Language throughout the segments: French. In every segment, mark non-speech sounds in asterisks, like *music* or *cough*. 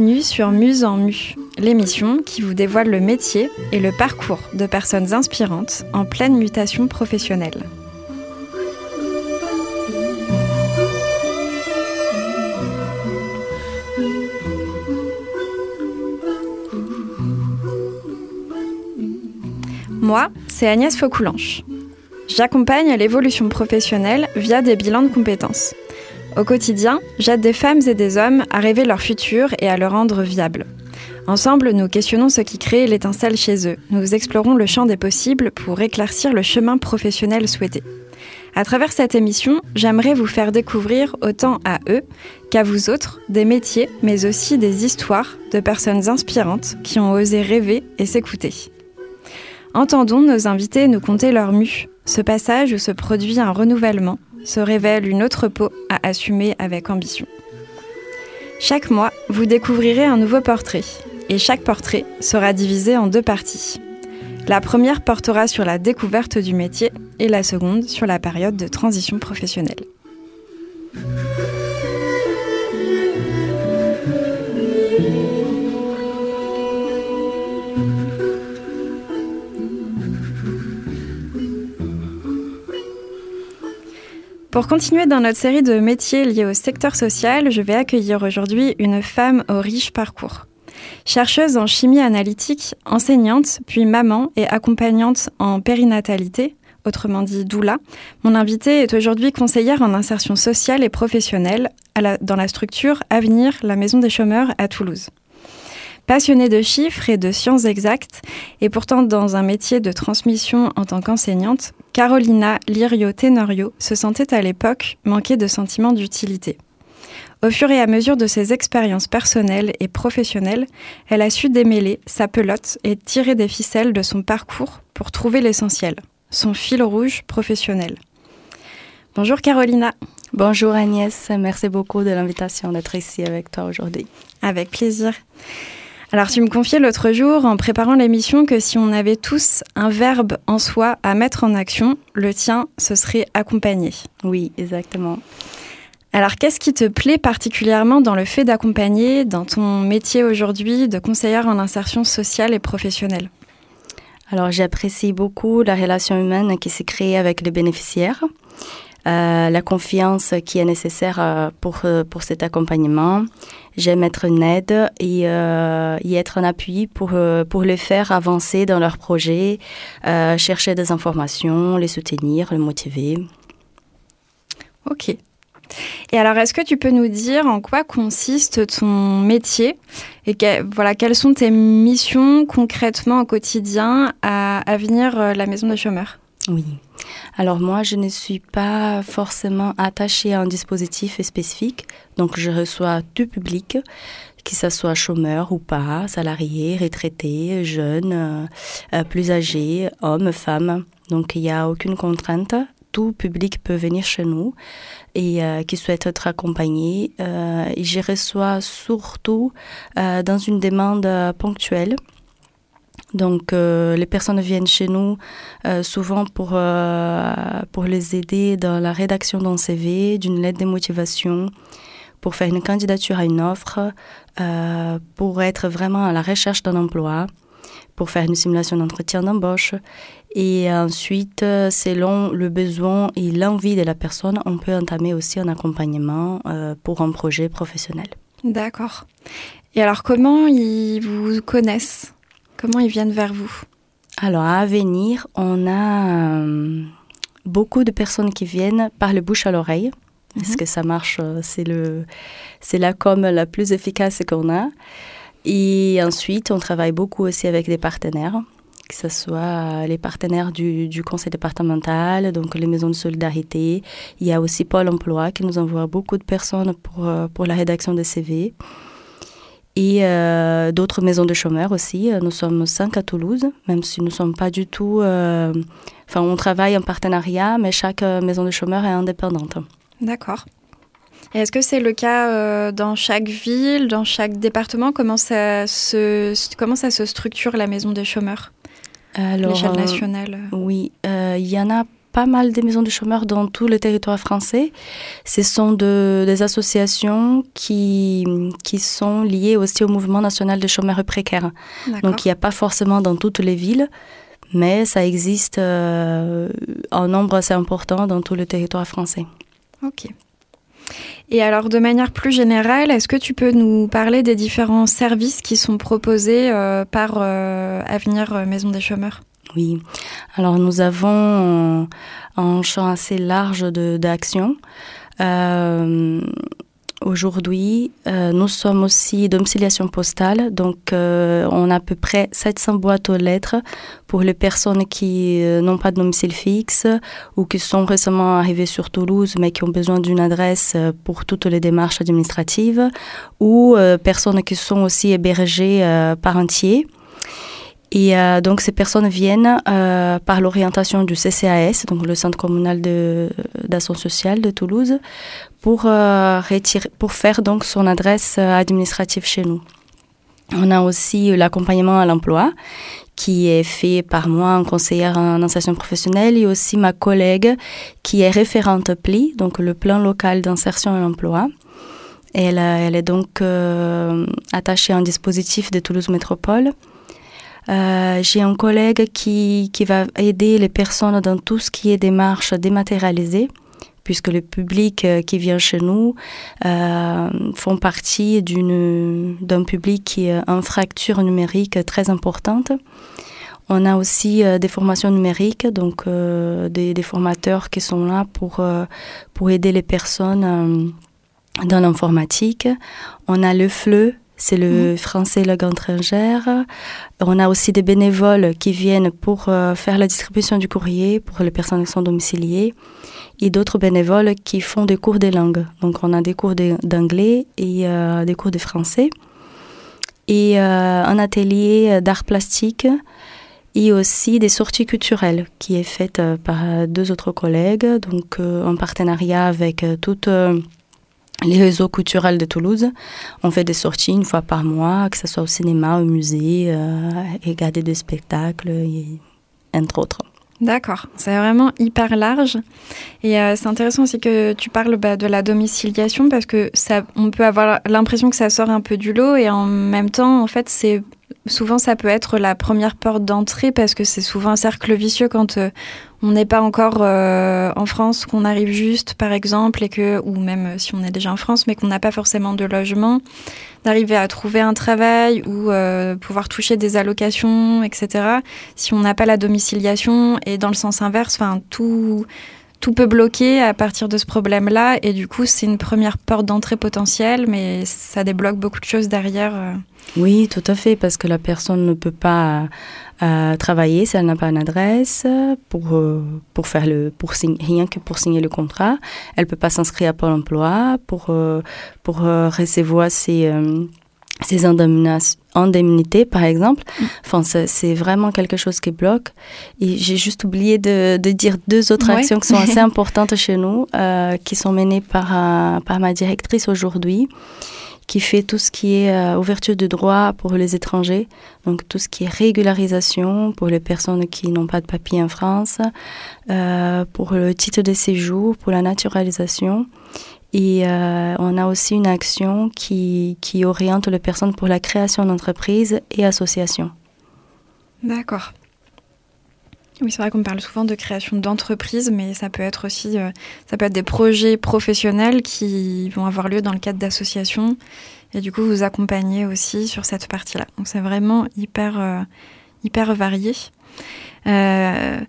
Bienvenue sur Muse en Mu, l'émission qui vous dévoile le métier et le parcours de personnes inspirantes en pleine mutation professionnelle. Moi, c'est Agnès Faucoulanche. J'accompagne l'évolution professionnelle via des bilans de compétences. Au quotidien, j'aide des femmes et des hommes à rêver leur futur et à le rendre viable. Ensemble, nous questionnons ce qui crée l'étincelle chez eux. Nous explorons le champ des possibles pour éclaircir le chemin professionnel souhaité. À travers cette émission, j'aimerais vous faire découvrir autant à eux qu'à vous autres des métiers, mais aussi des histoires de personnes inspirantes qui ont osé rêver et s'écouter. Entendons nos invités nous conter leur mue, ce passage où se produit un renouvellement, se révèle une autre peau à assumer avec ambition. Chaque mois, vous découvrirez un nouveau portrait, et chaque portrait sera divisé en deux parties. La première portera sur la découverte du métier et la seconde sur la période de transition professionnelle. Pour continuer dans notre série de métiers liés au secteur social, je vais accueillir aujourd'hui une femme au riche parcours. Chercheuse en chimie analytique, enseignante, puis maman et accompagnante en périnatalité, autrement dit doula, mon invitée est aujourd'hui conseillère en insertion sociale et professionnelle dans la structure Avenir, la Maison des chômeurs à Toulouse. Passionnée de chiffres et de sciences exactes, et pourtant dans un métier de transmission en tant qu'enseignante, Carolina Lirio-Tenorio se sentait à l'époque manquer de sentiment d'utilité. Au fur et à mesure de ses expériences personnelles et professionnelles, elle a su démêler sa pelote et tirer des ficelles de son parcours pour trouver l'essentiel, son fil rouge professionnel. Bonjour Carolina. Bonjour Agnès, merci beaucoup de l'invitation d'être ici avec toi aujourd'hui. Avec plaisir. Alors tu me confiais l'autre jour en préparant l'émission que si on avait tous un verbe en soi à mettre en action, le tien, ce serait accompagner. Oui, exactement. Alors qu'est-ce qui te plaît particulièrement dans le fait d'accompagner dans ton métier aujourd'hui de conseillère en insertion sociale et professionnelle? Alors j'apprécie beaucoup la relation humaine qui s'est créée avec les bénéficiaires. Euh, la confiance qui est nécessaire euh, pour, euh, pour cet accompagnement. J'aime être une aide et y être un appui pour, pour les faire avancer dans leurs projets, chercher des informations, les soutenir, les motiver. Ok. Et alors, est-ce que tu peux nous dire en quoi consiste ton métier et voilà, quelles sont tes missions concrètement au quotidien à, à venir la Maison des chômeurs? Oui. Alors moi, je ne suis pas forcément attachée à un dispositif spécifique, donc je reçois du public, que ce soit chômeur ou pas, salarié, retraité, jeune, euh, euh, plus âgé, homme, femme. Donc il n'y a aucune contrainte. Tout public peut venir chez nous et euh, qui souhaite être accompagné. je reçois surtout dans une demande ponctuelle. Donc, euh, les personnes viennent chez nous euh, souvent pour, euh, pour les aider dans la rédaction d'un CV, d'une lettre de motivation, pour faire une candidature à une offre, pour être vraiment à la recherche d'un emploi, pour faire une simulation d'entretien d'embauche. Et ensuite, selon le besoin et l'envie de la personne, on peut entamer aussi un accompagnement pour un projet professionnel. D'accord. Et alors, comment ils vous connaissent? Comment ils viennent vers vous? Alors, à venir, on a euh, beaucoup de personnes qui viennent par le bouche à l'oreille. Est-ce mhm. que ça marche euh, C'est le, c'est la com la plus efficace qu'on a. Et ensuite, on travaille beaucoup aussi avec des partenaires, que ce soit les partenaires du, du, conseil départemental, donc les maisons de solidarité. Il y a aussi Pôle emploi qui nous envoie beaucoup de personnes pour, euh, pour la rédaction des CV et euh, d'autres maisons de chômeurs aussi. Nous sommes cinq à Toulouse, même si nous ne sommes pas du tout... Euh, enfin, on travaille en partenariat, mais chaque euh, maison de chômeurs est indépendante. D'accord. Est-ce que c'est le cas dans chaque ville, dans chaque département? Comment ça se, comment ça se structure la maison des chômeurs? À l'échelle nationale? Oui, il y en a pas mal de maisons de chômeurs dans tout le territoire français. Ce sont des associations qui, qui sont liées aussi au mouvement national des chômeurs précaires. Donc il n'y a pas forcément dans toutes les villes, mais ça existe euh, en nombre assez important dans tout le territoire français. Ok. Et alors, de manière plus générale, est-ce que tu peux nous parler des différents services qui sont proposés euh, par euh, Avenir Maison des Chômeurs? Oui. Alors, nous avons un, champ assez large d'actions. Aujourd'hui, euh, nous sommes aussi domiciliation postale, donc euh, on a à peu près 700 boîtes aux lettres pour les personnes qui euh, n'ont pas de domicile fixe ou qui sont récemment arrivées sur Toulouse mais qui ont besoin d'une adresse pour toutes les démarches administratives ou personnes qui sont aussi hébergées par un tiers. Et donc ces personnes viennent par l'orientation du CCAS, donc le Centre communal d'action sociale de Toulouse, pour, euh, retirer, pour faire donc son adresse administrative chez nous. On a aussi l'accompagnement à l'emploi qui est fait par moi, en conseillère en insertion professionnelle, et aussi ma collègue qui est référente PLI, donc le plan local d'insertion à l'emploi. Elle, elle est donc attachée à un dispositif de Toulouse Métropole euh, j'ai un collègue qui, qui, va aider les personnes dans tout ce qui est démarche dématérialisée, puisque le public euh, qui vient chez nous euh, font partie d'un public qui a une fracture numérique très importante. On a aussi des formations numériques, donc des, des, formateurs qui sont là pour, pour aider les personnes dans l'informatique. On a le FLE, c'est le mhm. français langue étrangère. On a aussi des bénévoles qui viennent pour euh, faire la distribution du courrier pour les personnes qui sont domiciliées et d'autres bénévoles qui font des cours de langue. Donc on a des cours d'anglais et euh, des cours de français et euh, un atelier d'art plastique et aussi des sorties culturelles qui est faite par deux autres collègues, donc en partenariat avec toute les réseaux culturels de Toulouse. On fait des sorties une fois par mois, que ce soit au cinéma, au musée, euh, regarder des spectacles, entre autres. D'accord, c'est vraiment hyper large. Et euh, c'est intéressant aussi que tu parles bah, de la domiciliation parce que ça, on peut avoir l'impression que ça sort un peu du lot et en même temps, en fait, c'est souvent ça peut être la première porte d'entrée parce que c'est souvent un cercle vicieux quand euh, on n'est pas encore euh, en France, qu'on arrive juste, par exemple, et que, ou même euh, si on est déjà en France, mais qu'on n'a pas forcément de logement, d'arriver à trouver un travail ou pouvoir toucher des allocations, etc. Si on n'a pas la domiciliation et dans le sens inverse, enfin tout tout peut bloquer à partir de ce problème-là. Et du coup, c'est une première porte d'entrée potentielle, mais ça débloque beaucoup de choses derrière. Oui, tout à fait, parce que la personne ne peut pas travailler si elle n'a pas une adresse pour, euh, pour faire le, pour rien que pour signer le contrat. Elle peut pas s'inscrire à Pôle emploi pour, euh, pour euh, recevoir ses, ses indemnités, par exemple. Enfin, c'est vraiment quelque chose qui bloque. Et j'ai juste oublié de, de, dire deux autres actions qui sont *laughs* assez importantes chez nous, qui sont menées par, par ma directrice aujourd'hui qui fait tout ce qui est euh, ouverture de droits pour les étrangers, donc tout ce qui est régularisation pour les personnes qui n'ont pas de papier en France, euh, pour le titre de séjour, pour la naturalisation. Et euh, on a aussi une action qui, qui oriente les personnes pour la création d'entreprises et associations. D'accord. Oui, c'est vrai qu'on parle souvent de création d'entreprises, mais ça peut être aussi euh, ça peut être des projets professionnels qui vont avoir lieu dans le cadre d'associations. Et du coup, vous accompagnez aussi sur cette partie-là. Donc c'est vraiment hyper, euh, hyper varié. Euh,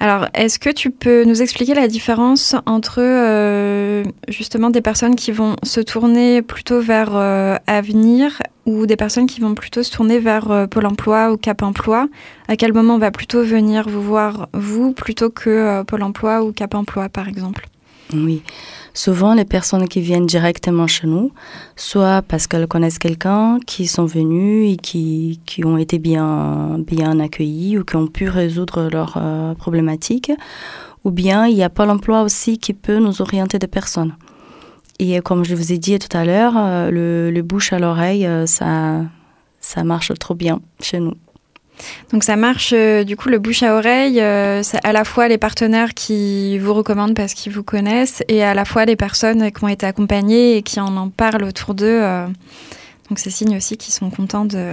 alors, est-ce que tu peux nous expliquer la différence entre euh, justement des personnes qui vont se tourner plutôt vers euh, Avenir ou des personnes qui vont plutôt se tourner vers Pôle Emploi ou Cap Emploi? À quel moment on va plutôt venir vous voir, vous, plutôt que Pôle Emploi ou Cap Emploi, par exemple? Oui. Souvent, les personnes qui viennent directement chez nous, soit parce qu'elles connaissent quelqu'un, qui sont venus et qui, qui, ont été bien, bien accueillis ou qui ont pu résoudre leurs euh, problématiques, ou bien il y a Pôle emploi aussi qui peut nous orienter des personnes. Et comme je vous ai dit tout à l'heure, euh, le, le, bouche à l'oreille, euh, ça, ça marche trop bien chez nous. Donc ça marche euh, du coup le bouche à oreille, euh, à la fois les partenaires qui vous recommandent parce qu'ils vous connaissent et à la fois les personnes qui ont été accompagnées et qui en en parlent autour d'eux. euh. donc c'est signe aussi qu'ils sont contents de,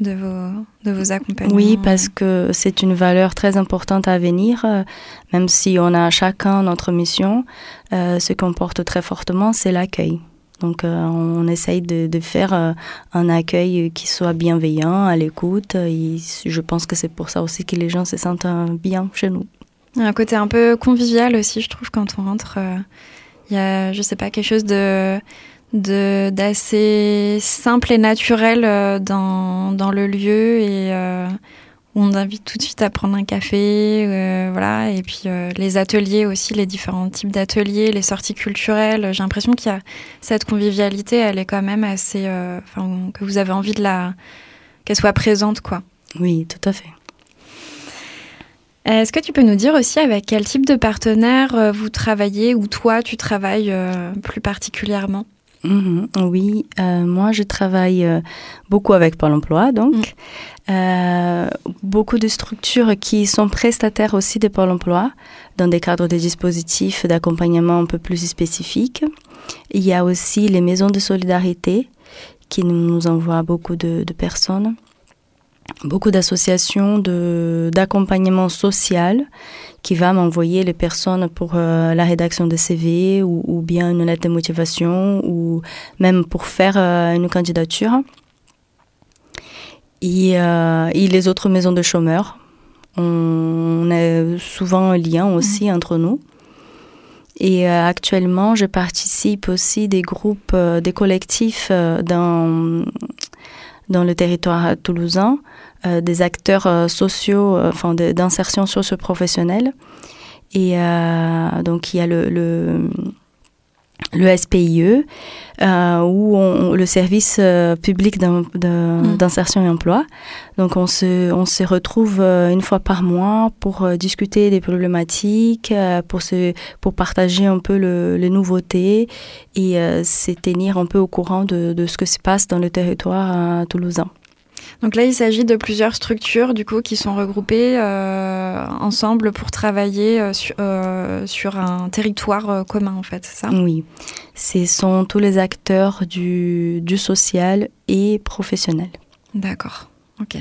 de, vos, de vos accompagnements. Oui, parce que c'est une valeur très importante à venir, même si on a chacun notre mission, ce qu'on porte très fortement, c'est l'accueil. Donc euh, on essaye de, faire euh, un accueil qui soit bienveillant, à l'écoute. je pense que c'est pour ça aussi que les gens se sentent euh, bien chez nous. Un côté un peu convivial aussi, je trouve, quand on rentre. Il y a, je sais pas, quelque chose de d'assez simple et naturel dans, le lieu et où on invite tout de suite à prendre un café, euh, voilà. Et puis euh, les ateliers aussi, les différents types d'ateliers, les sorties culturelles. J'ai l'impression qu'il y a cette convivialité, elle est quand même assez, euh, enfin, que vous avez envie de la, qu'elle soit présente, quoi. Oui, tout à fait. Est-ce que tu peux nous dire aussi avec quel type de partenaire vous travaillez ou toi tu travailles plus particulièrement? Mhm, oui, euh, moi je travaille euh, beaucoup avec Pôle emploi, donc. Euh, beaucoup de structures qui sont prestataires aussi de Pôle emploi dans des cadres de dispositifs d'accompagnement un peu plus spécifiques. Il y a aussi les maisons de solidarité qui nous envoient beaucoup de, de personnes, beaucoup d'associations d'accompagnement social qui va m'envoyer les personnes pour euh, la rédaction de CV ou, ou bien une lettre de motivation ou même pour faire euh, une candidature. Et, euh, et les autres maisons de chômeurs. On a souvent un lien aussi entre nous. Et actuellement, je participe aussi des groupes, des collectifs dans, dans le territoire toulousain, euh, des acteurs euh, sociaux, euh, enfin d'insertion socio-professionnelle. Et donc, il y a le, le SPIE, euh, où on, le service euh, public Mm. d'insertion et emploi. Donc, on se, on se retrouve euh, une fois par mois pour euh, discuter des problématiques, pour, se, pour partager un peu le- les nouveautés et euh, se tenir un peu au courant de, de ce que se passe dans le territoire euh, toulousain. Donc là il s'agit de plusieurs structures du coup qui sont regroupées euh, ensemble pour travailler euh, euh, sur un territoire commun en fait, c'est ça? Oui, ce sont tous les acteurs du, du social et professionnel. D'accord, ok.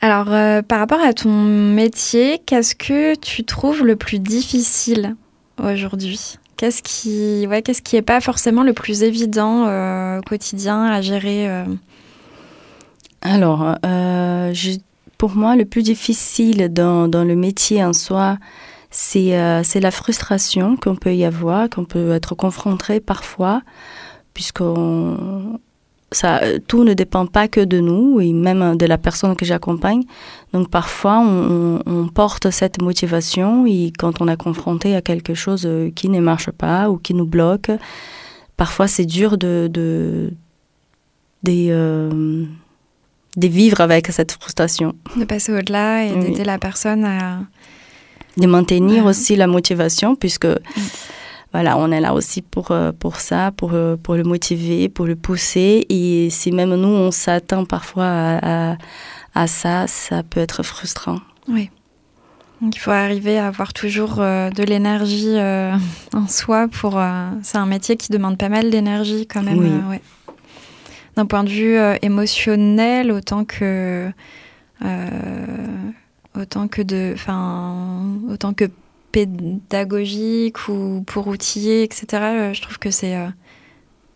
Alors par rapport à ton métier, qu'est-ce que tu trouves le plus difficile aujourd'hui? Qu'est-ce qui, ouais, qu'est-ce pas forcément le plus évident euh, au quotidien à gérer euh? Alors, euh, pour moi, le plus difficile dans, dans le métier en soi, c'est la frustration qu'on peut y avoir, qu'on peut être confronté parfois, puisque ça, tout ne dépend pas que de nous, et même de la personne que j'accompagne. Donc parfois, on, porte cette motivation, et quand on est confronté à quelque chose euh, qui ne marche pas ou qui nous bloque, parfois c'est dur de... de euh, vivre avec cette frustration, de passer au-delà et Oui. d'aider la personne à... de maintenir Ouais. aussi la motivation, puisque voilà, on est là aussi pour, euh, pour ça, pour, euh, pour le motiver, pour le pousser. Et si même nous, on s'attend parfois à, à, à ça, ça peut être frustrant. Oui. Donc il faut arriver à avoir toujours euh, de l'énergie euh, *laughs* en soi pour. euh, c'est un métier qui demande pas mal d'énergie quand même. Oui. ouais. D'un point de vue émotionnel, autant que. autant que de. Enfin. Autant que pédagogique ou pour outiller, etc. euh, je trouve que c'est. euh,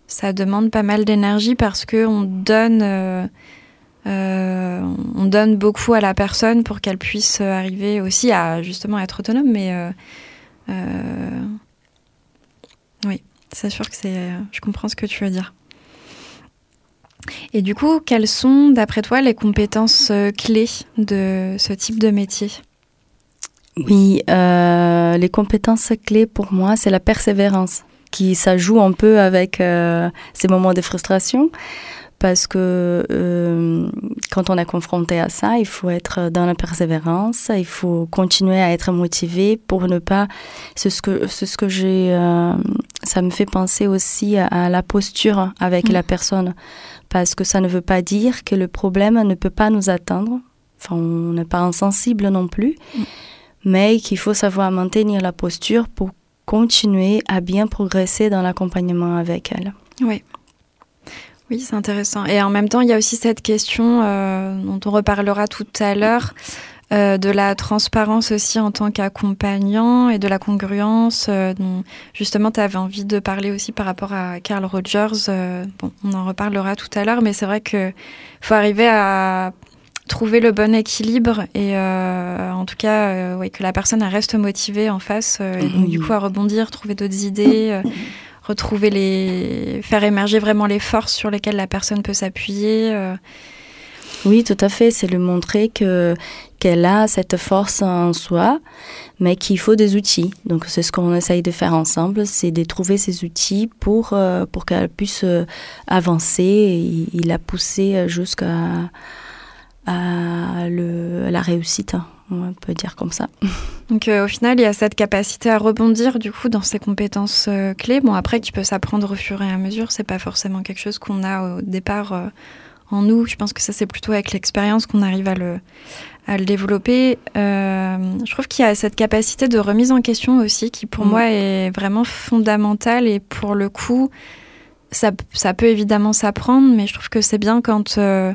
ça demande pas mal d'énergie parce que on donne. euh, on donne beaucoup à la personne pour qu'elle puisse arriver aussi à justement être autonome, mais oui, c'est sûr que c'est. Je comprends ce que tu veux dire. Et du coup, quelles sont, d'après toi, les compétences clés de ce type de métier? Oui, euh, les compétences clés pour moi, c'est la persévérance, qui ça joue un peu avec euh, ces moments de frustration, parce que euh, quand on est confronté à ça, il faut être dans la persévérance, il faut continuer à être motivé pour ne pas. C'est ce que c'est ce que j'ai ça me fait penser aussi à, la posture avec mm. la personne, parce que ça ne veut pas dire que le problème ne peut pas nous atteindre. Enfin, on n'est pas insensible non plus, mm. Mais qu'il faut savoir maintenir la posture pour continuer à bien progresser dans l'accompagnement avec elle. Oui. Oui, c'est intéressant. Et en même temps, il y a aussi cette question euh, dont on reparlera tout à l'heure euh, de la transparence aussi en tant qu'accompagnant et de la congruence euh, dont justement tu avais envie de parler aussi par rapport à Carl Rogers. Bon, on en reparlera tout à l'heure, mais c'est vrai qu'il faut arriver à trouver le bon équilibre et en tout cas ouais, que la personne reste motivée en face et donc du coup à rebondir, trouver d'autres idées retrouver les faire émerger vraiment les forces sur lesquelles la personne peut s'appuyer oui, tout à fait. C'est lui montrer que qu'elle a cette force en soi, mais qu'il faut des outils. Donc c'est ce qu'on essaye de faire ensemble, c'est de trouver ces outils pour euh, pour qu'elle puisse euh, avancer et, la pousser jusqu'à à la réussite. Hein, on peut dire comme ça. Donc euh, au final, il y a cette capacité à rebondir du coup dans ses compétences clés. Bon après, qui peut s'apprendre au fur et à mesure. C'est pas forcément quelque chose qu'on a au départ en nous. Je pense que ça, c'est plutôt avec l'expérience qu'on arrive à le, à le développer. Euh, je trouve qu'il y a cette capacité de remise en question aussi qui, pour mm. moi, est vraiment fondamentale. Et pour le coup, ça, peut évidemment s'apprendre, mais je trouve que c'est bien quand, euh,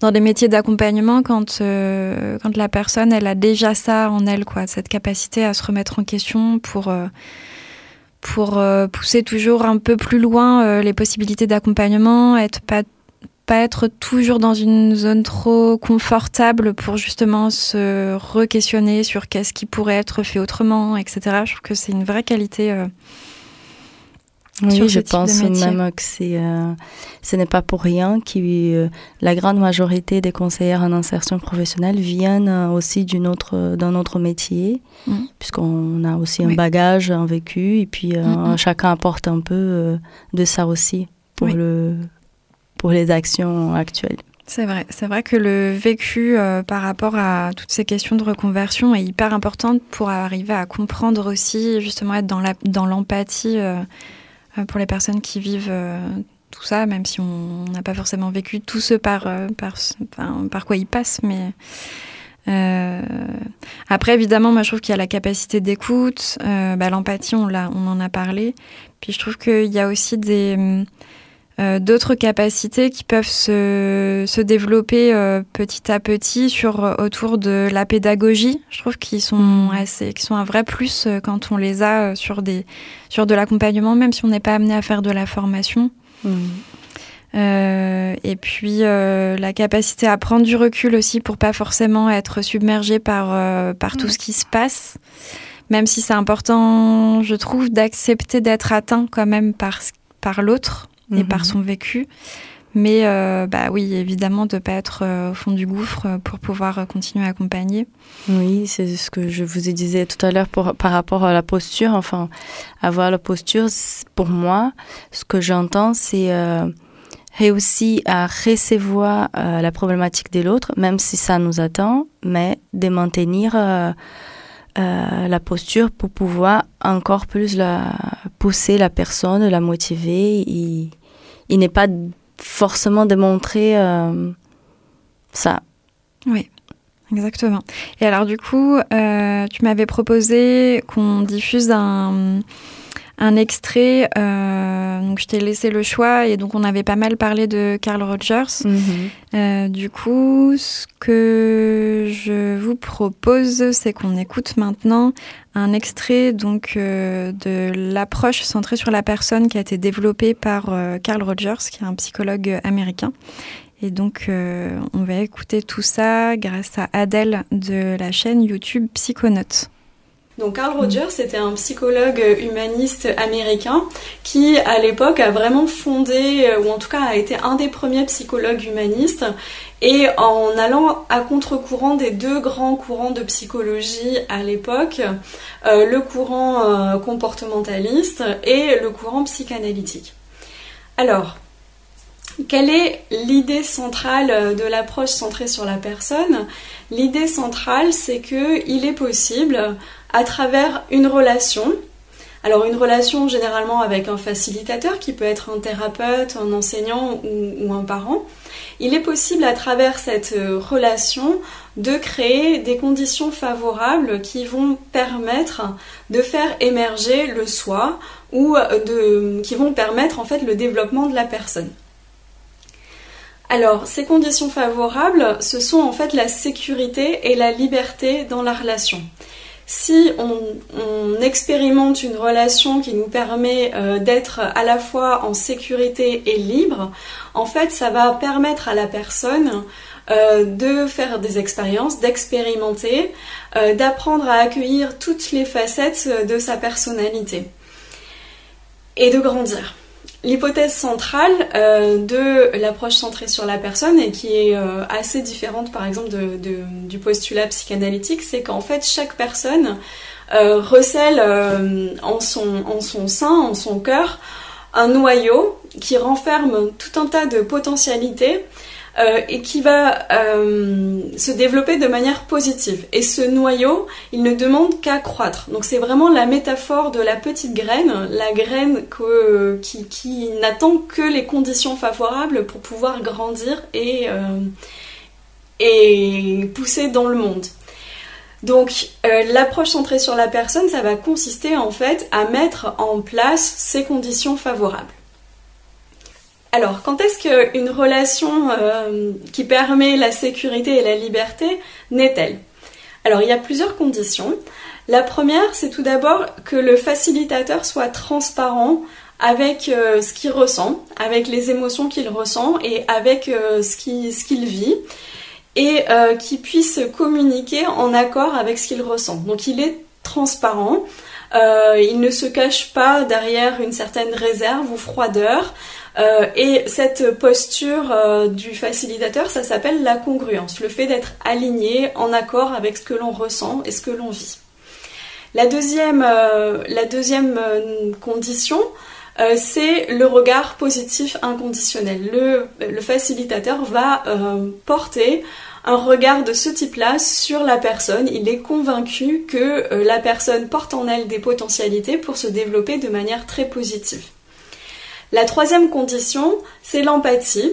dans des métiers d'accompagnement, quand, euh, quand la personne, elle a déjà ça en elle, quoi, cette capacité à se remettre en question pour pour pousser toujours un peu plus loin les possibilités d'accompagnement, être pas pas être toujours dans une zone trop confortable pour justement se re-questionner sur qu'est-ce qui pourrait être fait autrement, etc. Je trouve que c'est une vraie qualité. Euh, oui, je pense même que c'est, euh, ce n'est pas pour rien que euh, la grande majorité des conseillères en insertion professionnelle viennent aussi d'une autre, d'un autre métier, mm. puisqu'on a aussi un bagage, un vécu, et puis mm, mm. chacun apporte un peu de ça aussi pour le pour les actions actuelles. C'est vrai, c'est vrai que le vécu euh, par rapport à toutes ces questions de reconversion est hyper important pour arriver à comprendre aussi, justement être dans, la, dans l'empathie euh, euh, pour les personnes qui vivent tout ça, même si on n'a pas forcément vécu tout ce par, par, par quoi ils passent, mais après évidemment moi je trouve qu'il y a la capacité d'écoute, bah, l'empathie on, on en a parlé, puis je trouve qu'il y a aussi des euh, d'autres capacités qui peuvent se, se développer euh, petit à petit sur euh, autour de la pédagogie. Je trouve qu'ils sont mmh. assez, qui sont un vrai plus quand on les a sur des sur de l'accompagnement, même si on n'est pas amené à faire de la formation. Mmh. et puis la capacité à prendre du recul aussi pour pas forcément être submergé par par tout ce qui se passe. Même si c'est important, je trouve, d'accepter d'être atteint quand même par par l'autre et par mhm. son vécu. Mais euh, bah oui, évidemment, de ne pas être euh, au fond du gouffre euh, pour pouvoir continuer à accompagner. Oui, c'est ce que je vous ai disais tout à l'heure par rapport à la posture. Enfin, avoir la posture, pour moi, ce que j'entends, c'est réussir à recevoir la problématique de l'autre, même si ça nous attend, mais de maintenir la posture pour pouvoir encore plus la, pousser la personne, la motiver. Il n'est pas forcément démontré euh, ça. Oui, exactement. Et alors du coup, euh, tu m'avais proposé qu'on diffuse un, un extrait. Euh, donc je t'ai laissé le choix et donc on avait pas mal parlé de Carl Rogers. Mhm. du coup, ce que je vous propose, c'est qu'on écoute maintenant un extrait donc euh, de l'approche centrée sur la personne qui a été développée par euh, Carl Rogers, qui est un psychologue américain. Et donc, euh, on va écouter tout ça grâce à Adèle de la chaîne YouTube Psychonautes. Donc Carl Rogers était un psychologue humaniste américain qui à l'époque a vraiment fondé, ou en tout cas a été un des premiers psychologues humanistes et en allant à contre-courant des deux grands courants de psychologie à l'époque, euh, le courant euh, comportementaliste et le courant psychanalytique. Alors, quelle est l'idée centrale de l'approche centrée sur la personne? L'idée centrale, c'est qu'il est possible à travers une relation, Alors une relation généralement avec un facilitateur qui peut être un thérapeute, un enseignant ou, un parent. Il est possible à travers cette euh, relation de créer des conditions favorables qui vont permettre de faire émerger le soi ou de, qui vont permettre en fait le développement de la personne. Alors, ces conditions favorables, ce sont en fait la sécurité et la liberté dans la relation. Si on, expérimente une relation qui nous permet euh, d'être à la fois en sécurité et libre, en fait, ça va permettre à la personne euh, de faire des expériences, d'expérimenter, euh, d'apprendre à accueillir toutes les facettes de sa personnalité et de grandir. L'hypothèse centrale euh, de l'approche centrée sur la personne et qui est euh, assez différente par exemple du postulat psychanalytique, c'est qu'en fait chaque personne euh, recèle en, son, en son sein, en son cœur, un noyau qui renferme tout un tas de potentialités euh, et qui va euh, se développer de manière positive. Et ce noyau, il ne demande qu'à croître. Donc c'est vraiment la métaphore de la petite graine, la graine qui, n'attend que les conditions favorables pour pouvoir grandir et, euh, et pousser dans le monde. Donc l'approche centrée sur la personne, ça va consister en fait à mettre en place ces conditions favorables. Alors, quand est-ce qu'une relation euh, qui permet la sécurité et la liberté naît-elle? Alors, il y a plusieurs conditions. La première, c'est tout d'abord que le facilitateur soit transparent avec euh, ce qu'il ressent, avec les émotions qu'il ressent et avec euh, ce qu'il vit, et qu'il puisse communiquer en accord avec ce qu'il ressent. Donc, il est transparent. Il ne se cache pas derrière une certaine réserve ou froideur. Euh, et cette posture euh, du facilitateur, ça s'appelle la congruence, le fait d'être aligné, en accord avec ce que l'on ressent et ce que l'on vit. La deuxième, euh, condition, c'est le regard positif inconditionnel. Le facilitateur va porter un regard de ce type-là sur la personne. Il est convaincu que la personne porte en elle des potentialités pour se développer de manière très positive. La troisième condition, c'est l'empathie.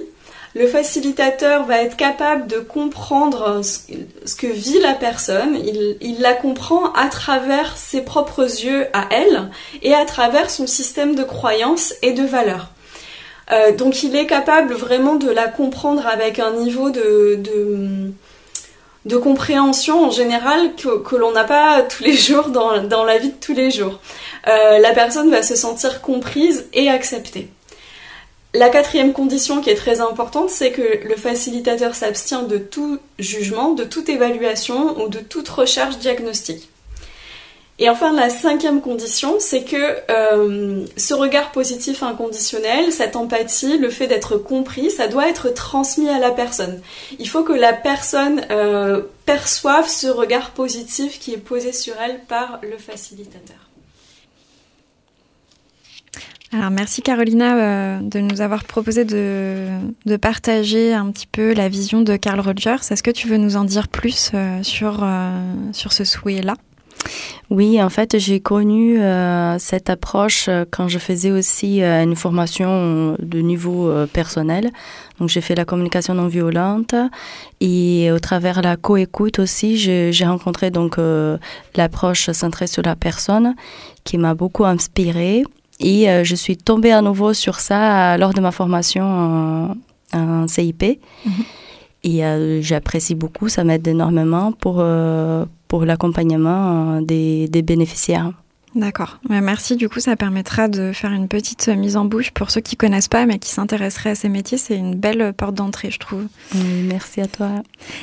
Le facilitateur va être capable de comprendre ce que vit la personne, il, la comprend à travers ses propres yeux à elle et à travers son système de croyances et de valeurs. Euh, donc il est capable vraiment de la comprendre avec un niveau de, compréhension en général que, l'on n'a pas tous les jours dans la vie de tous les jours. Euh, la personne va se sentir comprise et acceptée. La quatrième condition qui est très importante, c'est que le facilitateur s'abstient de tout jugement, de toute évaluation ou de toute recherche diagnostique. Et enfin, la cinquième condition, c'est que euh, ce regard positif inconditionnel, cette empathie, le fait d'être compris, ça doit être transmis à la personne. Il faut que la personne euh, perçoive ce regard positif qui est posé sur elle par le facilitateur. Alors merci Carolina euh, de nous avoir proposé de, partager un petit peu la vision de Carl Rogers. Est-ce que tu veux nous en dire plus sur, sur ce souhait-là? Oui, en fait, j'ai connu cette approche quand je faisais aussi une formation de niveau personnel. Donc, j'ai fait la communication non violente et au travers la coécoute aussi, j'ai rencontré donc l'approche centrée sur la personne qui m'a beaucoup inspirée et euh, je suis tombée à nouveau sur ça euh, lors de ma formation en, CIP. Mhm. Et euh, j'apprécie beaucoup, ça m'aide énormément pour, pour l'accompagnement des, des bénéficiaires. D'accord. Merci. Du coup, ça permettra de faire une petite mise en bouche pour ceux qui connaissent pas, mais qui s'intéresseraient à ces métiers. C'est une belle porte d'entrée, je trouve. merci à toi.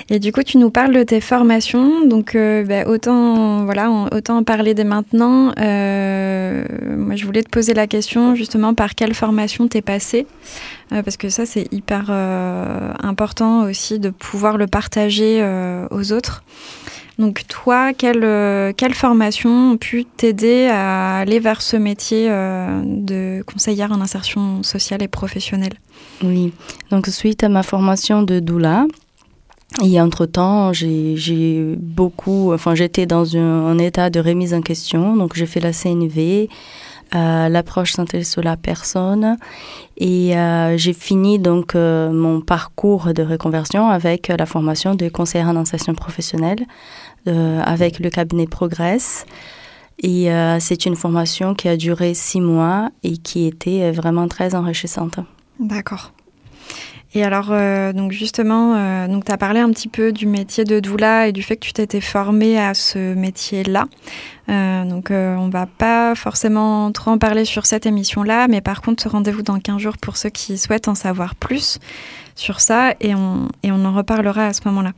Et du coup, tu nous parles de tes formations. Donc, euh, bah, autant, voilà, autant en parler dès maintenant. Euh, moi, je voulais te poser la question justement par quelle formation t'es passée euh, parce que ça, c'est hyper important aussi de pouvoir le partager aux autres. Donc toi, quelle, euh, quelle formation a pu t'aider à aller vers ce métier euh, de conseillère en insertion sociale et professionnelle? Oui, donc suite à ma formation de doula, Et entre-temps, j'ai beaucoup, enfin j'étais dans un, état de remise en question, donc j'ai fait la CNV, euh, l'approche centrée sur la personne, et euh, j'ai fini donc euh, mon parcours de reconversion avec la formation de conseillère en insertion professionnelle avec le cabinet Progress. Et c'est une formation qui a duré six mois et qui était vraiment très enrichissante. D'accord. Et alors, euh, donc justement, euh, donc tu as parlé un petit peu du métier de doula et du fait que tu t'étais formée à ce métier-là. Euh, donc, on va pas forcément trop en parler sur cette émission-là, mais par contre, rendez-vous dans 15 jours pour ceux qui souhaitent en savoir plus sur ça et on, et on en reparlera à ce moment-là.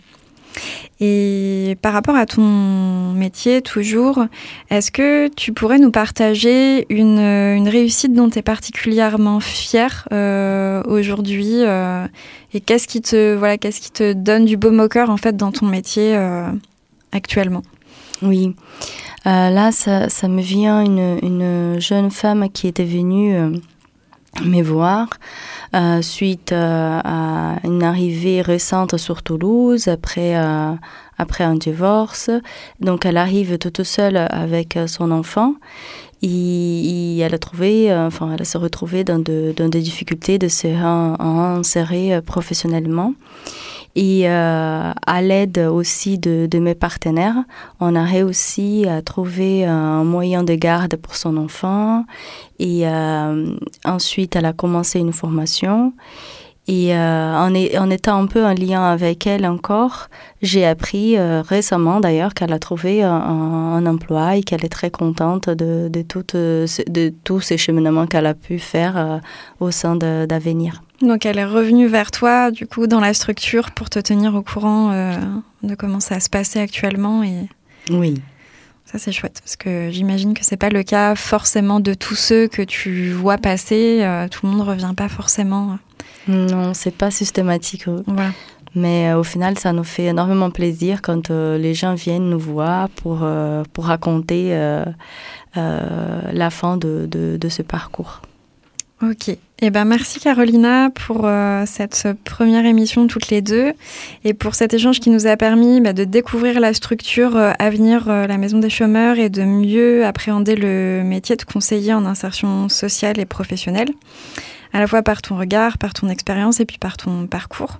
Et par rapport à ton métier, toujours, est-ce que tu pourrais nous partager une, une réussite dont tu es particulièrement fière euh, aujourd'hui euh, Et qu'est-ce qui, te, voilà, qu'est-ce qui te donne du baume au cœur en fait, dans ton métier euh, actuellement? Oui. là, ça, me vient une, une, jeune femme qui était venue me voir euh, suite euh, à une arrivée récente sur Toulouse après, euh, après un divorce. Donc elle arrive toute seule avec son enfant elle a trouvé, enfin elle s'est retrouvée dans, de, dans des difficultés de se insérer professionnellement. Et euh, à l'aide aussi de, de, mes partenaires, on a réussi à trouver un moyen de garde pour son enfant. Et euh, ensuite, elle a commencé une formation. Et euh, en, est, en, étant un peu en lien avec elle encore, j'ai appris euh, récemment d'ailleurs qu'elle a trouvé un, un, emploi et qu'elle est très contente de, de, de tous ces cheminements qu'elle a pu faire euh, au sein d'Avenir. Donc elle est revenue vers toi, du coup, dans la structure pour te tenir au courant euh, de comment ça se passait actuellement. Et... Oui. Ça, c'est chouette, parce que j'imagine que c'est pas le cas forcément de tous ceux que tu vois passer. Euh, tout le monde ne revient pas forcément. Non, c'est pas systématique. Voilà. Mais euh, au final, ça nous fait énormément plaisir quand les gens viennent nous voir pour, pour raconter la fin de, de, de ce parcours. Ok. Eh ben, merci Carolina pour euh, cette première émission toutes les deux et pour cet échange qui nous a permis bah, de découvrir la structure euh, euh, la Maison des chômeurs et de mieux appréhender le métier de conseiller en insertion sociale et professionnelle, à la fois par ton regard, par ton expérience et puis par ton parcours.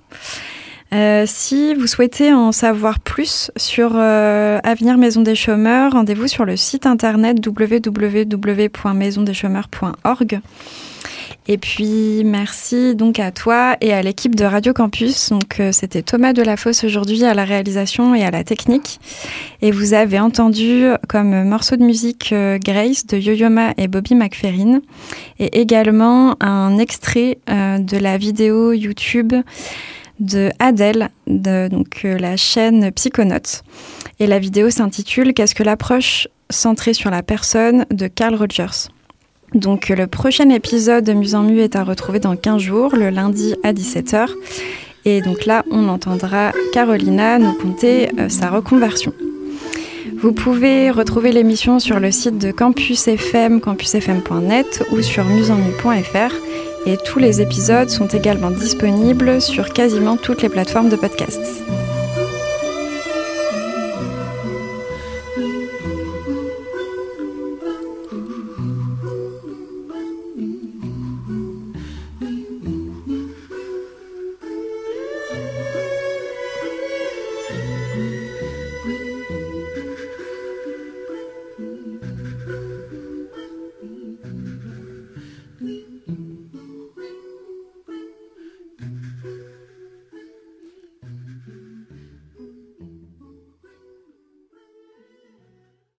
si vous souhaitez en savoir plus sur Avenir Maison des Chômeurs, rendez-vous sur le site internet www.maisondeschômeurs.org. Et puis merci donc à toi et à l'équipe de Radio Campus. Donc euh, c'était Thomas Delafosse aujourd'hui à la réalisation et à la technique. Et vous avez entendu comme morceau de musique euh, Grace de Yo-Yoma et Bobby McFerrin et également un extrait euh, de la vidéo YouTube de Adèle, de la chaîne Psychonautes. Et la vidéo s'intitule Qu'est-ce que l'approche centrée sur la personne de Carl Rogers. Donc le prochain épisode de Muse en est à retrouver dans 15 jours, le lundi à 17h. Et donc là, on entendra Carolina nous conter euh, sa reconversion. Vous pouvez retrouver l'émission sur le site de Campus FM, campusfm.net ou sur musenmu.fr. Et tous les épisodes sont également disponibles sur quasiment toutes les plateformes de podcasts.